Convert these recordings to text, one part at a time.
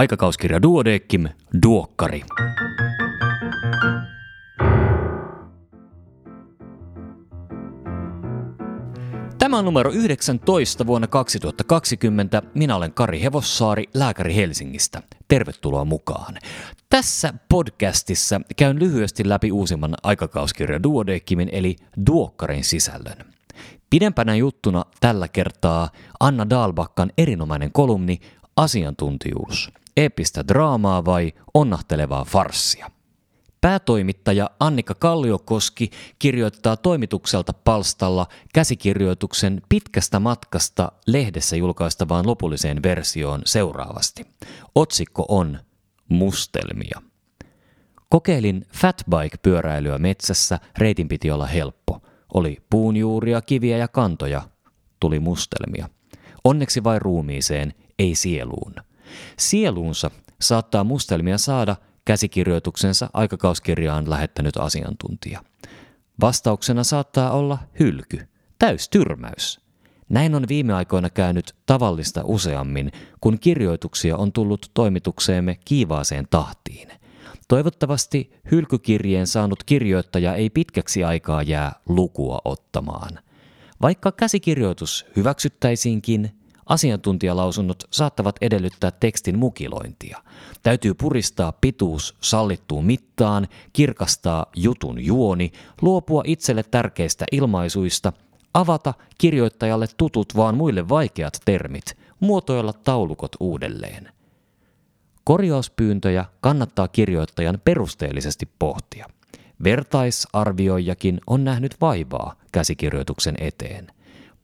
Aikakauskirja Duodeckim, Duokkari. Tämä on numero 19 vuonna 2020. Minä olen Kari Hevossaari, lääkäri Helsingistä. Tervetuloa mukaan. Tässä podcastissa käyn lyhyesti läpi uusimman aikakauskirja Duodeckimin eli Duokkarin sisällön. Pidempänä juttuna tällä kertaa Anna Dalbakkan erinomainen kolumni Asiantuntijuus. Eeppistä draamaa vai onnahtelevaa farssia? Päätoimittaja Annika Kalliokoski kirjoittaa toimitukselta palstalla käsikirjoituksen pitkästä matkasta lehdessä julkaistavaan lopulliseen versioon seuraavasti. Otsikko on Mustelmia. Kokeilin fatbike-pyöräilyä metsässä, reitin piti olla helppo. Oli puunjuuria, kiviä ja kantoja. Tuli mustelmia. Onneksi vain ruumiiseen, ei sieluun. Sieluunsa saattaa mustelmia saada käsikirjoituksensa aikakauskirjaan lähettänyt asiantuntija. Vastauksena saattaa olla hylky, täystyrmäys. Näin on viime aikoina käynyt tavallista useammin, kun kirjoituksia on tullut toimitukseemme kiivaaseen tahtiin. Toivottavasti hylkykirjeen saanut kirjoittaja ei pitkäksi aikaa jää lukua ottamaan. Vaikka käsikirjoitus hyväksyttäisiinkin, Asiantuntijalausunnot saattavat edellyttää tekstin mukilointia. Täytyy puristaa pituus sallittuun mittaan, kirkastaa jutun juoni, luopua itselle tärkeistä ilmaisuista, avata kirjoittajalle tutut vaan muille vaikeat termit, muotoilla taulukot uudelleen. Korjauspyyntöjä kannattaa kirjoittajan perusteellisesti pohtia. Vertaisarvioijakin on nähnyt vaivaa käsikirjoituksen eteen.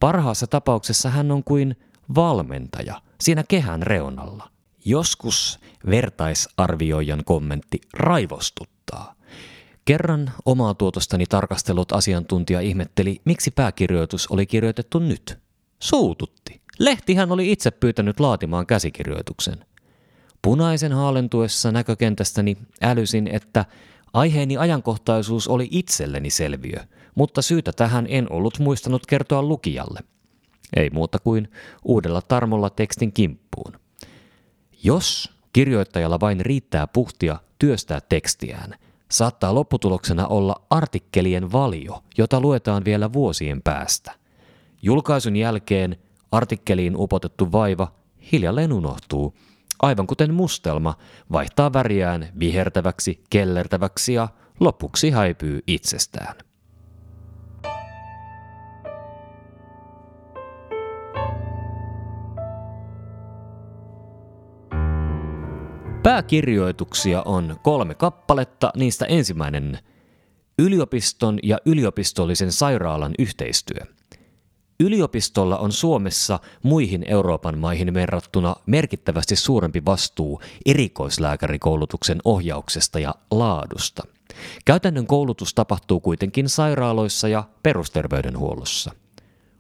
Parhaassa tapauksessa hän on kuin valmentaja siinä kehän reunalla. Joskus vertaisarvioijan kommentti raivostuttaa. Kerran omaa tuotostani tarkastellut asiantuntija ihmetteli, miksi pääkirjoitus oli kirjoitettu nyt. Suututti. Lehtihän oli itse pyytänyt laatimaan käsikirjoituksen. Punaisen haalentuessa näkökentästäni älysin, että aiheeni ajankohtaisuus oli itselleni selviö, mutta syytä tähän en ollut muistanut kertoa lukijalle – ei muuta kuin uudella tarmolla tekstin kimppuun. Jos kirjoittajalla vain riittää puhtia työstää tekstiään, saattaa lopputuloksena olla artikkelien valio, jota luetaan vielä vuosien päästä. Julkaisun jälkeen artikkeliin upotettu vaiva hiljalleen unohtuu, aivan kuten mustelma vaihtaa väriään vihertäväksi, kellertäväksi ja lopuksi häipyy itsestään. Pääkirjoituksia on kolme kappaletta, niistä ensimmäinen yliopiston ja yliopistollisen sairaalan yhteistyö. Yliopistolla on Suomessa muihin Euroopan maihin verrattuna merkittävästi suurempi vastuu erikoislääkärikoulutuksen ohjauksesta ja laadusta. Käytännön koulutus tapahtuu kuitenkin sairaaloissa ja perusterveydenhuollossa.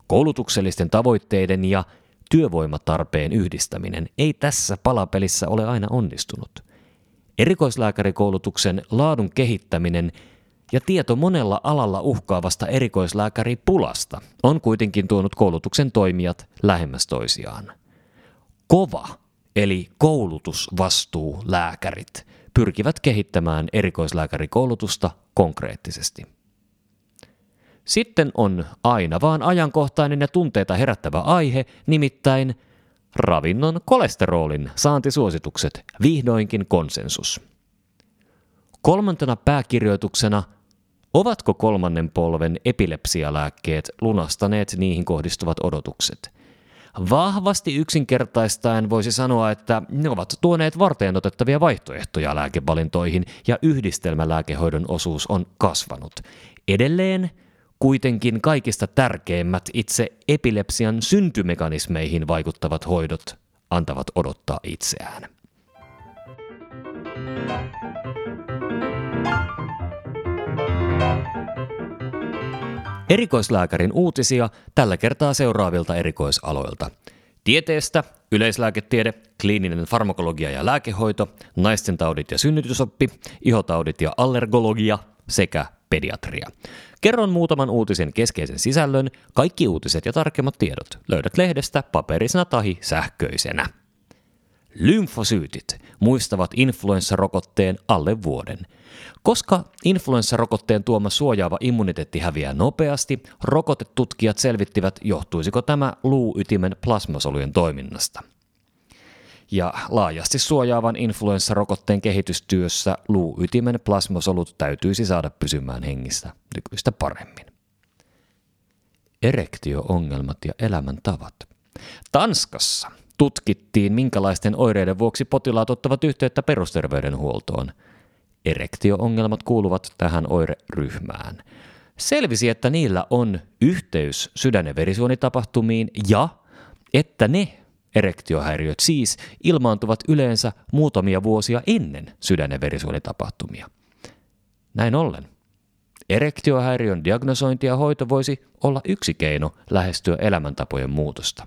Koulutuksellisten tavoitteiden ja työvoimatarpeen yhdistäminen ei tässä palapelissä ole aina onnistunut. Erikoislääkärikoulutuksen laadun kehittäminen ja tieto monella alalla uhkaavasta erikoislääkäripulasta on kuitenkin tuonut koulutuksen toimijat lähemmäs toisiaan. Kova, eli koulutusvastuu lääkärit, pyrkivät kehittämään erikoislääkärikoulutusta konkreettisesti. Sitten on aina vaan ajankohtainen ja tunteita herättävä aihe, nimittäin ravinnon kolesterolin saantisuositukset, vihdoinkin konsensus. Kolmantena pääkirjoituksena Ovatko kolmannen polven epilepsialääkkeet lunastaneet niihin kohdistuvat odotukset? Vahvasti yksinkertaistaen voisi sanoa, että ne ovat tuoneet varteen otettavia vaihtoehtoja lääkevalintoihin ja yhdistelmälääkehoidon osuus on kasvanut. Edelleen Kuitenkin kaikista tärkeimmät itse epilepsian syntymekanismeihin vaikuttavat hoidot antavat odottaa itseään. Erikoislääkärin uutisia tällä kertaa seuraavilta erikoisaloilta. Tieteestä, yleislääketiede, kliininen farmakologia ja lääkehoito, naisten taudit ja synnytysoppi, ihotaudit ja allergologia sekä pediatria. Kerron muutaman uutisen keskeisen sisällön, kaikki uutiset ja tarkemmat tiedot löydät lehdestä paperisena tai sähköisenä. Lymfosyytit. muistavat influenssarokotteen alle vuoden. Koska influenssarokotteen tuoma suojaava immuniteetti häviää nopeasti, rokotetutkijat selvittivät, johtuisiko tämä luuytimen plasmasolujen toiminnasta. Ja laajasti suojaavan influenssarokotteen kehitystyössä luuytimen plasmasolut täytyisi saada pysymään hengissä nykyistä paremmin. Erektio-ongelmat ja elämäntavat. Tanskassa tutkittiin, minkälaisten oireiden vuoksi potilaat ottavat yhteyttä perusterveydenhuoltoon. Erektio-ongelmat kuuluvat tähän oireryhmään. Selvisi, että niillä on yhteys sydän- ja verisuonitapahtumiin ja että ne erektiohäiriöt siis ilmaantuvat yleensä muutamia vuosia ennen sydän- ja verisuonitapahtumia. Näin ollen Erektiohäiriön diagnosointi ja hoito voisi olla yksi keino lähestyä elämäntapojen muutosta.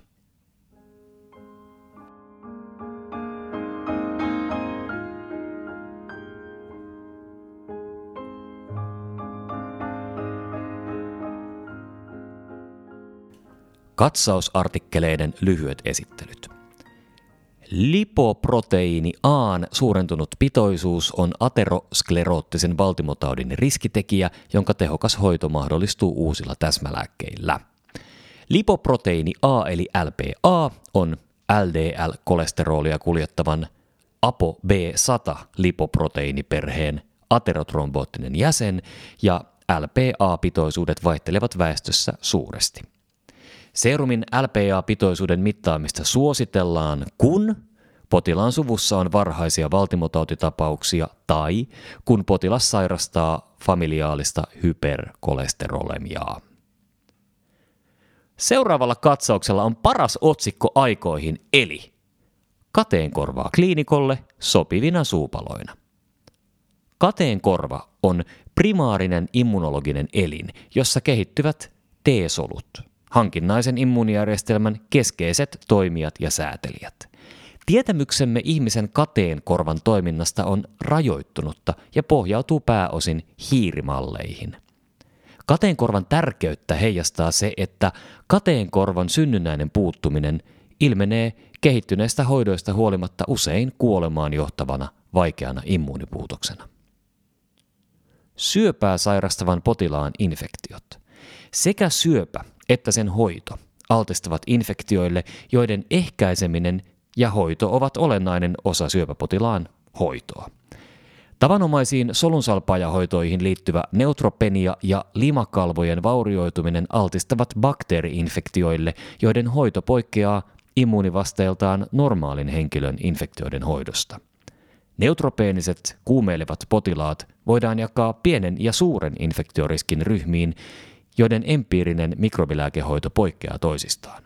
Katsausartikkeleiden lyhyet esittelyt. Lipoproteiini A suurentunut pitoisuus on ateroskleroottisen valtimotaudin riskitekijä, jonka tehokas hoito mahdollistuu uusilla täsmälääkkeillä. Lipoproteiini A eli LPA on LDL-kolesterolia kuljettavan ApoB100-lipoproteiiniperheen aterotromboottinen jäsen ja LPA-pitoisuudet vaihtelevat väestössä suuresti. Serumin LPA-pitoisuuden mittaamista suositellaan, kun potilaan suvussa on varhaisia valtimotautitapauksia tai kun potilas sairastaa familiaalista hyperkolesterolemiaa. Seuraavalla katsauksella on paras otsikko aikoihin eli Kateenkorvaa kliinikolle sopivina suupaloina. Kateenkorva on primaarinen immunologinen elin, jossa kehittyvät T-solut – hankinnaisen immuunijärjestelmän keskeiset toimijat ja säätelijät. Tietämyksemme ihmisen kateen korvan toiminnasta on rajoittunutta ja pohjautuu pääosin hiirimalleihin. Kateenkorvan tärkeyttä heijastaa se, että kateenkorvan synnynnäinen puuttuminen ilmenee kehittyneistä hoidoista huolimatta usein kuolemaan johtavana vaikeana immuunipuutoksena. Syöpää sairastavan potilaan infektiot. Sekä syöpä että sen hoito altistavat infektioille, joiden ehkäiseminen ja hoito ovat olennainen osa syöpäpotilaan hoitoa. Tavanomaisiin solunsalpaajahoitoihin liittyvä neutropenia ja limakalvojen vaurioituminen altistavat bakteeriinfektioille, joiden hoito poikkeaa immuunivasteeltaan normaalin henkilön infektioiden hoidosta. Neutropeeniset kuumeilevat potilaat voidaan jakaa pienen ja suuren infektioriskin ryhmiin, joiden empiirinen mikrobilääkehoito poikkeaa toisistaan.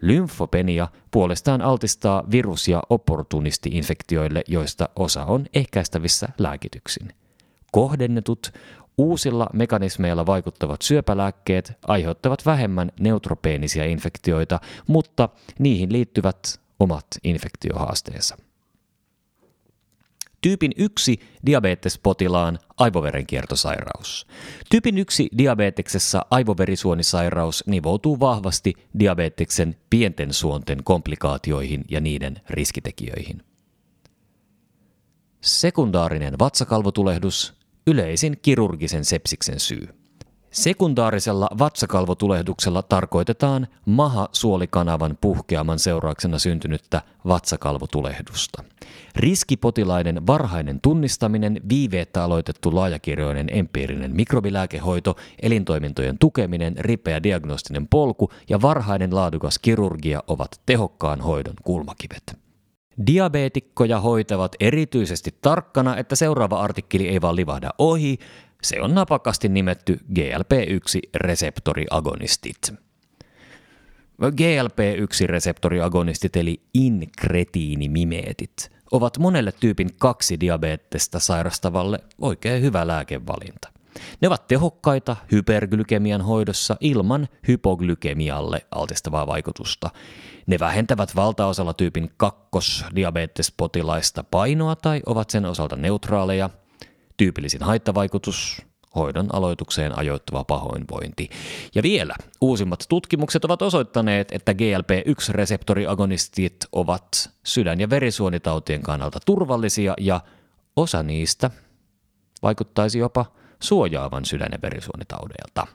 Lymfopenia puolestaan altistaa virus- ja opportunisti-infektioille, joista osa on ehkäistävissä lääkityksin. Kohdennetut, uusilla mekanismeilla vaikuttavat syöpälääkkeet aiheuttavat vähemmän neutropeenisia infektioita, mutta niihin liittyvät omat infektiohaasteensa. Tyypin 1 diabetespotilaan aivoverenkiertosairaus. Tyypin 1 diabeteksessa aivoverisuonisairaus nivoutuu vahvasti diabeteksen pienten suonten komplikaatioihin ja niiden riskitekijöihin. Sekundaarinen vatsakalvotulehdus, yleisin kirurgisen sepsiksen syy. Sekundaarisella vatsakalvotulehduksella tarkoitetaan maha-suolikanavan puhkeaman seurauksena syntynyttä vatsakalvotulehdusta. Riskipotilaiden varhainen tunnistaminen, viiveettä aloitettu laajakirjoinen empiirinen mikrobilääkehoito, elintoimintojen tukeminen, ripeä diagnostinen polku ja varhainen laadukas kirurgia ovat tehokkaan hoidon kulmakivet. Diabeetikkoja hoitavat erityisesti tarkkana, että seuraava artikkeli ei vaan livahda ohi, se on napakasti nimetty GLP-1-reseptoriagonistit. GLP-1-reseptoriagonistit eli inkretiinimimeetit ovat monelle tyypin kaksi diabetesta sairastavalle oikein hyvä lääkevalinta. Ne ovat tehokkaita hyperglykemian hoidossa ilman hypoglykemialle altistavaa vaikutusta. Ne vähentävät valtaosalla tyypin kakkosdiabetespotilaista painoa tai ovat sen osalta neutraaleja – Tyypillisin haittavaikutus hoidon aloitukseen ajoittuva pahoinvointi. Ja vielä uusimmat tutkimukset ovat osoittaneet, että GLP-1-reseptoriagonistit ovat sydän- ja verisuonitautien kannalta turvallisia ja osa niistä vaikuttaisi jopa suojaavan sydän- ja verisuonitaudeilta.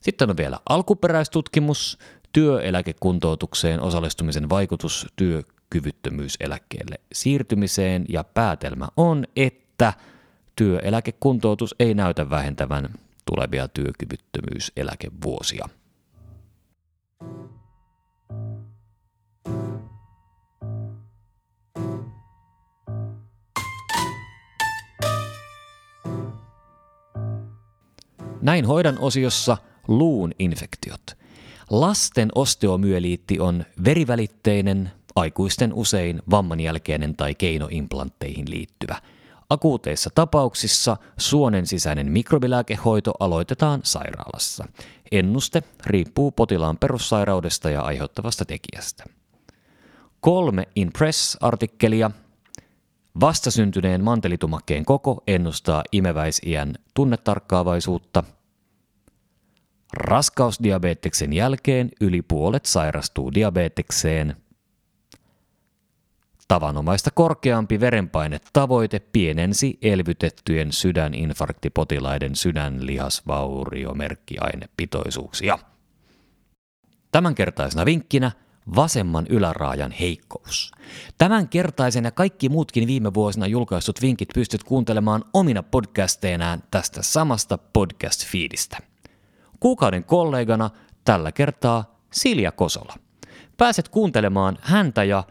Sitten on vielä alkuperäistutkimus, työeläkekuntoutukseen osallistumisen vaikutus työkyvyttömyyseläkkeelle siirtymiseen ja päätelmä on, että työeläkekuntoutus ei näytä vähentävän tulevia työkyvyttömyyseläkevuosia. Näin hoidan osiossa luun infektiot. Lasten osteomyeliitti on verivälitteinen, aikuisten usein vamman jälkeinen tai keinoimplantteihin liittyvä. Akuuteissa tapauksissa suonen sisäinen mikrobilääkehoito aloitetaan sairaalassa. Ennuste riippuu potilaan perussairaudesta ja aiheuttavasta tekijästä. Kolme Impress-artikkelia. Vastasyntyneen mantelitumakkeen koko ennustaa imeväisiän tunnetarkkaavaisuutta – Raskausdiabeteksen jälkeen yli puolet sairastuu diabetekseen. Tavanomaista korkeampi verenpainetavoite pienensi elvytettyjen sydäninfarktipotilaiden sydänlihasvauriomerkkiainepitoisuuksia. Tämänkertaisena vinkkinä vasemman yläraajan heikkous. Tämänkertaisen ja kaikki muutkin viime vuosina julkaistut vinkit pystyt kuuntelemaan omina podcasteinaan tästä samasta podcast-fiidistä. Kuukauden kollegana tällä kertaa Silja Kosola. Pääset kuuntelemaan häntä ja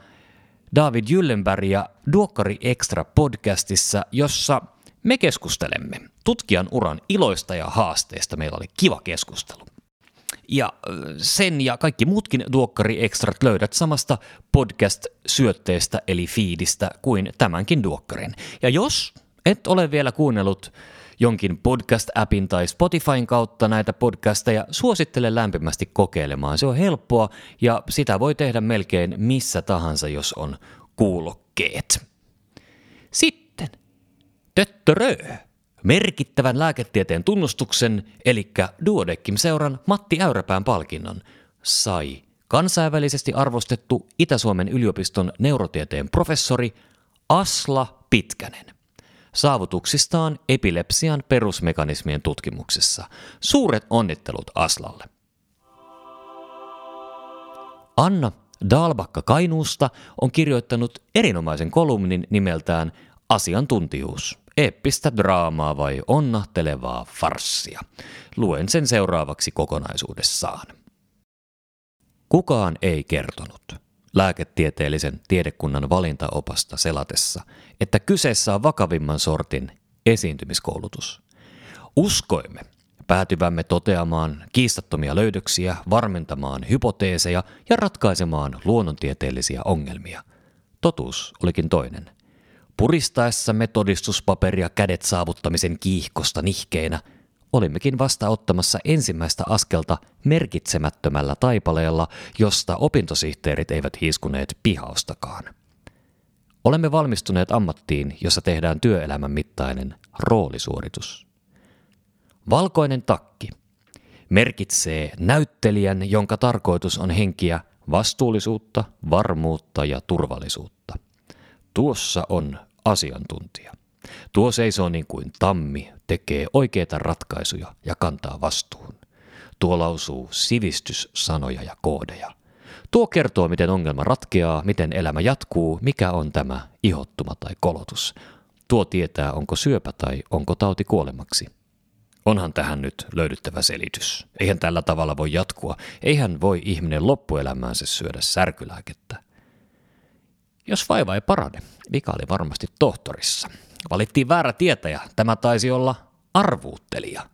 David Jyllenbergia Duokkari Extra podcastissa, jossa me keskustelemme tutkijan uran iloista ja haasteista. Meillä oli kiva keskustelu. Ja sen ja kaikki muutkin Duokkari Extrat löydät samasta podcast-syötteestä eli fiidistä kuin tämänkin Duokkarin. Ja jos et ole vielä kuunnellut jonkin podcast-appin tai Spotifyn kautta näitä podcasteja, suosittelen lämpimästi kokeilemaan. Se on helppoa ja sitä voi tehdä melkein missä tahansa, jos on kuulokkeet. Sitten töttörö. Merkittävän lääketieteen tunnustuksen, eli Duodeckim-seuran Matti Äyräpään palkinnon, sai kansainvälisesti arvostettu Itä-Suomen yliopiston neurotieteen professori Asla Pitkänen saavutuksistaan epilepsian perusmekanismien tutkimuksessa. Suuret onnittelut Aslalle. Anna Dalbakka Kainuusta on kirjoittanut erinomaisen kolumnin nimeltään Asiantuntijuus. Eeppistä draamaa vai onnahtelevaa farssia. Luen sen seuraavaksi kokonaisuudessaan. Kukaan ei kertonut lääketieteellisen tiedekunnan valintaopasta selatessa, että kyseessä on vakavimman sortin esiintymiskoulutus. Uskoimme päätyvämme toteamaan kiistattomia löydöksiä, varmentamaan hypoteeseja ja ratkaisemaan luonnontieteellisiä ongelmia. Totuus olikin toinen. Puristaessamme todistuspaperia kädet saavuttamisen kiihkosta nihkeinä – olimmekin vasta ottamassa ensimmäistä askelta merkitsemättömällä taipaleella, josta opintosihteerit eivät hiiskuneet pihaustakaan. Olemme valmistuneet ammattiin, jossa tehdään työelämän mittainen roolisuoritus. Valkoinen takki merkitsee näyttelijän, jonka tarkoitus on henkiä vastuullisuutta, varmuutta ja turvallisuutta. Tuossa on asiantuntija. Tuo seisoo niin kuin tammi, tekee oikeita ratkaisuja ja kantaa vastuun. Tuo lausuu sivistyssanoja ja koodeja. Tuo kertoo, miten ongelma ratkeaa, miten elämä jatkuu, mikä on tämä ihottuma tai kolotus. Tuo tietää, onko syöpä tai onko tauti kuolemaksi. Onhan tähän nyt löydyttävä selitys. Eihän tällä tavalla voi jatkua. Eihän voi ihminen loppuelämäänsä syödä särkylääkettä. Jos vaiva ei parane, vika oli varmasti tohtorissa. Valittiin väärä tietäjä. Tämä taisi olla arvuuttelija.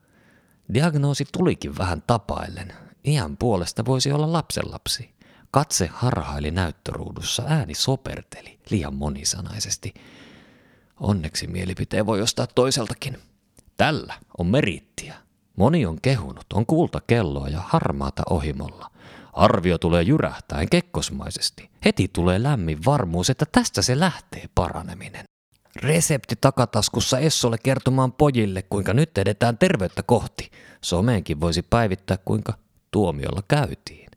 Diagnoosi tulikin vähän tapaillen. Iän puolesta voisi olla lapsenlapsi. Katse harhaili näyttöruudussa, ääni soperteli liian monisanaisesti. Onneksi mielipiteen voi ostaa toiseltakin. Tällä on merittiä. Moni on kehunut, on kuulta kelloa ja harmaata ohimolla. Arvio tulee jyrähtäen kekkosmaisesti. Heti tulee lämmin varmuus, että tästä se lähtee paraneminen. Resepti takataskussa Essolle kertomaan pojille, kuinka nyt edetään terveyttä kohti. Someenkin voisi päivittää, kuinka tuomiolla käytiin.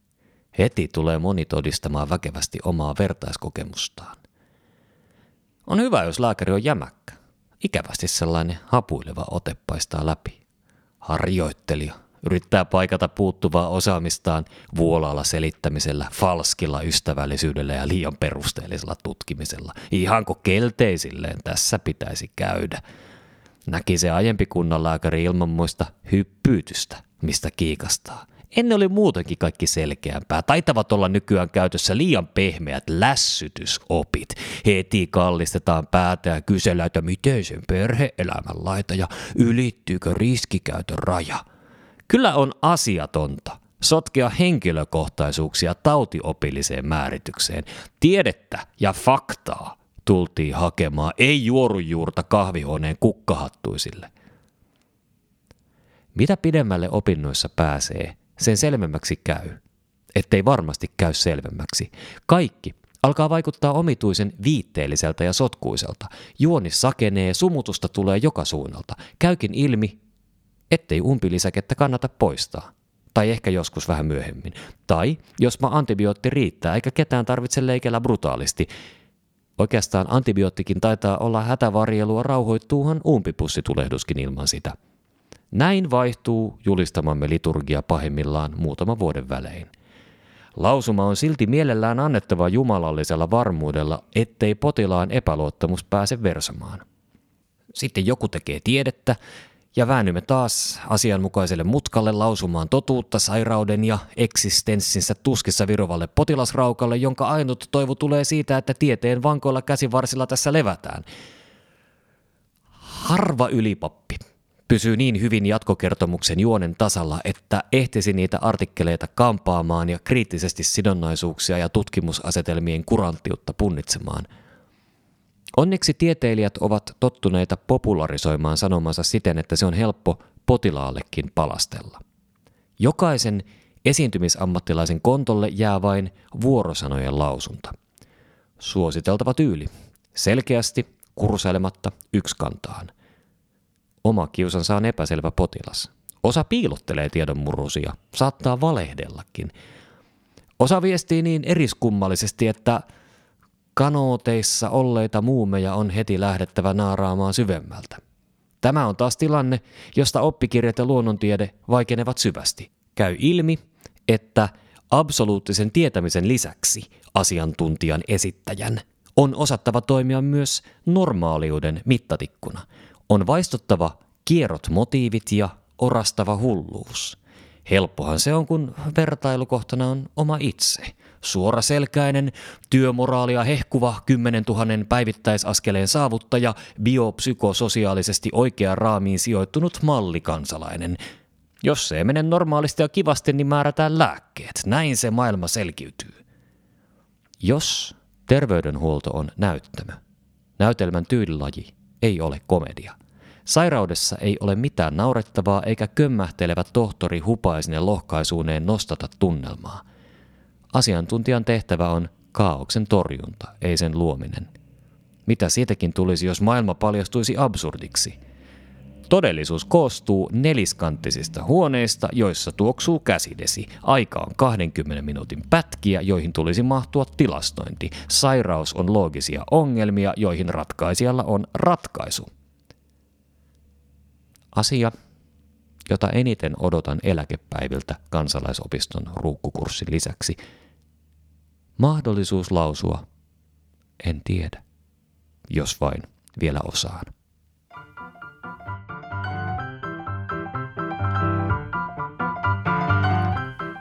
Heti tulee moni todistamaan väkevästi omaa vertaiskokemustaan. On hyvä, jos lääkäri on jämäkkä. Ikävästi sellainen hapuileva ote paistaa läpi. Harjoittelija yrittää paikata puuttuvaa osaamistaan vuolaalla selittämisellä, falskilla ystävällisyydellä ja liian perusteellisella tutkimisella. Ihanko kelteisilleen tässä pitäisi käydä? Näki se aiempi kunnanlääkäri ilman muista hyppyytystä, mistä kiikastaa – Ennen oli muutenkin kaikki selkeämpää. Taitavat olla nykyään käytössä liian pehmeät lässytysopit. Heti kallistetaan päätä ja kysellään, että miten sen perhe-elämän laita ja ylittyykö riskikäytön raja. Kyllä on asiatonta sotkea henkilökohtaisuuksia tautiopilliseen määritykseen. Tiedettä ja faktaa tultiin hakemaan, ei juorujuurta kahvihuoneen kukkahattuisille. Mitä pidemmälle opinnoissa pääsee, sen selvemmäksi käy, ettei varmasti käy selvemmäksi. Kaikki alkaa vaikuttaa omituisen viitteelliseltä ja sotkuiselta. Juoni sakenee, sumutusta tulee joka suunnalta. Käykin ilmi, ettei umpilisäkettä kannata poistaa. Tai ehkä joskus vähän myöhemmin. Tai jos mä antibiootti riittää, eikä ketään tarvitse leikellä brutaalisti. Oikeastaan antibioottikin taitaa olla hätävarjelua rauhoittuuhan umpipussitulehduskin ilman sitä – näin vaihtuu julistamamme liturgia pahimmillaan muutama vuoden välein. Lausuma on silti mielellään annettava jumalallisella varmuudella, ettei potilaan epäluottamus pääse versamaan. Sitten joku tekee tiedettä, ja väännymme taas asianmukaiselle mutkalle lausumaan totuutta sairauden ja eksistenssinsä tuskissa virovalle potilasraukalle, jonka ainut toivo tulee siitä, että tieteen vankoilla käsivarsilla tässä levätään. Harva ylipappi pysyy niin hyvin jatkokertomuksen juonen tasalla, että ehtisi niitä artikkeleita kampaamaan ja kriittisesti sidonnaisuuksia ja tutkimusasetelmien kuranttiutta punnitsemaan. Onneksi tieteilijät ovat tottuneita popularisoimaan sanomansa siten, että se on helppo potilaallekin palastella. Jokaisen esiintymisammattilaisen kontolle jää vain vuorosanojen lausunta. Suositeltava tyyli. Selkeästi, kursailematta, yksikantaan. Oma kiusansa on epäselvä potilas. Osa piilottelee tiedonmurusia, saattaa valehdellakin. Osa viestii niin eriskummallisesti, että kanooteissa olleita muumeja on heti lähdettävä naaraamaan syvemmältä. Tämä on taas tilanne, josta oppikirjat ja luonnontiede vaikenevat syvästi. Käy ilmi, että absoluuttisen tietämisen lisäksi asiantuntijan esittäjän on osattava toimia myös normaaliuden mittatikkuna – on vaistottava kierrot motiivit ja orastava hulluus. Helppohan se on, kun vertailukohtana on oma itse. Suoraselkäinen, työmoraalia hehkuva 10 000 päivittäisaskeleen saavuttaja, biopsykososiaalisesti oikeaan raamiin sijoittunut mallikansalainen. Jos se ei mene normaalisti ja kivasti, niin määrätään lääkkeet. Näin se maailma selkiytyy. Jos terveydenhuolto on näyttämö, näytelmän tyylilaji ei ole komedia. Sairaudessa ei ole mitään naurettavaa eikä kömmähtelevä tohtori hupaisine lohkaisuuneen nostata tunnelmaa. Asiantuntijan tehtävä on kaauksen torjunta, ei sen luominen. Mitä siitäkin tulisi, jos maailma paljastuisi absurdiksi? Todellisuus koostuu neliskanttisista huoneista, joissa tuoksuu käsidesi. Aika on 20 minuutin pätkiä, joihin tulisi mahtua tilastointi. Sairaus on loogisia ongelmia, joihin ratkaisijalla on ratkaisu. Asia, jota eniten odotan eläkepäiviltä kansalaisopiston ruukkukurssin lisäksi. Mahdollisuus lausua, en tiedä, jos vain vielä osaan.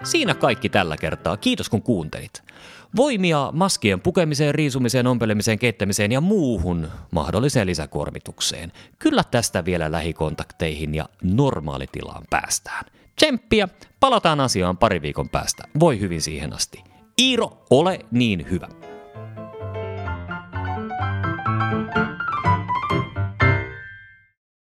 Siinä kaikki tällä kertaa. Kiitos kun kuuntelit. Voimia maskien pukemiseen, riisumiseen, ompelemiseen, keittämiseen ja muuhun mahdolliseen lisäkuormitukseen. Kyllä tästä vielä lähikontakteihin ja normaalitilaan päästään. Tsemppiä, palataan asiaan pari viikon päästä. Voi hyvin siihen asti. Iiro, ole niin hyvä.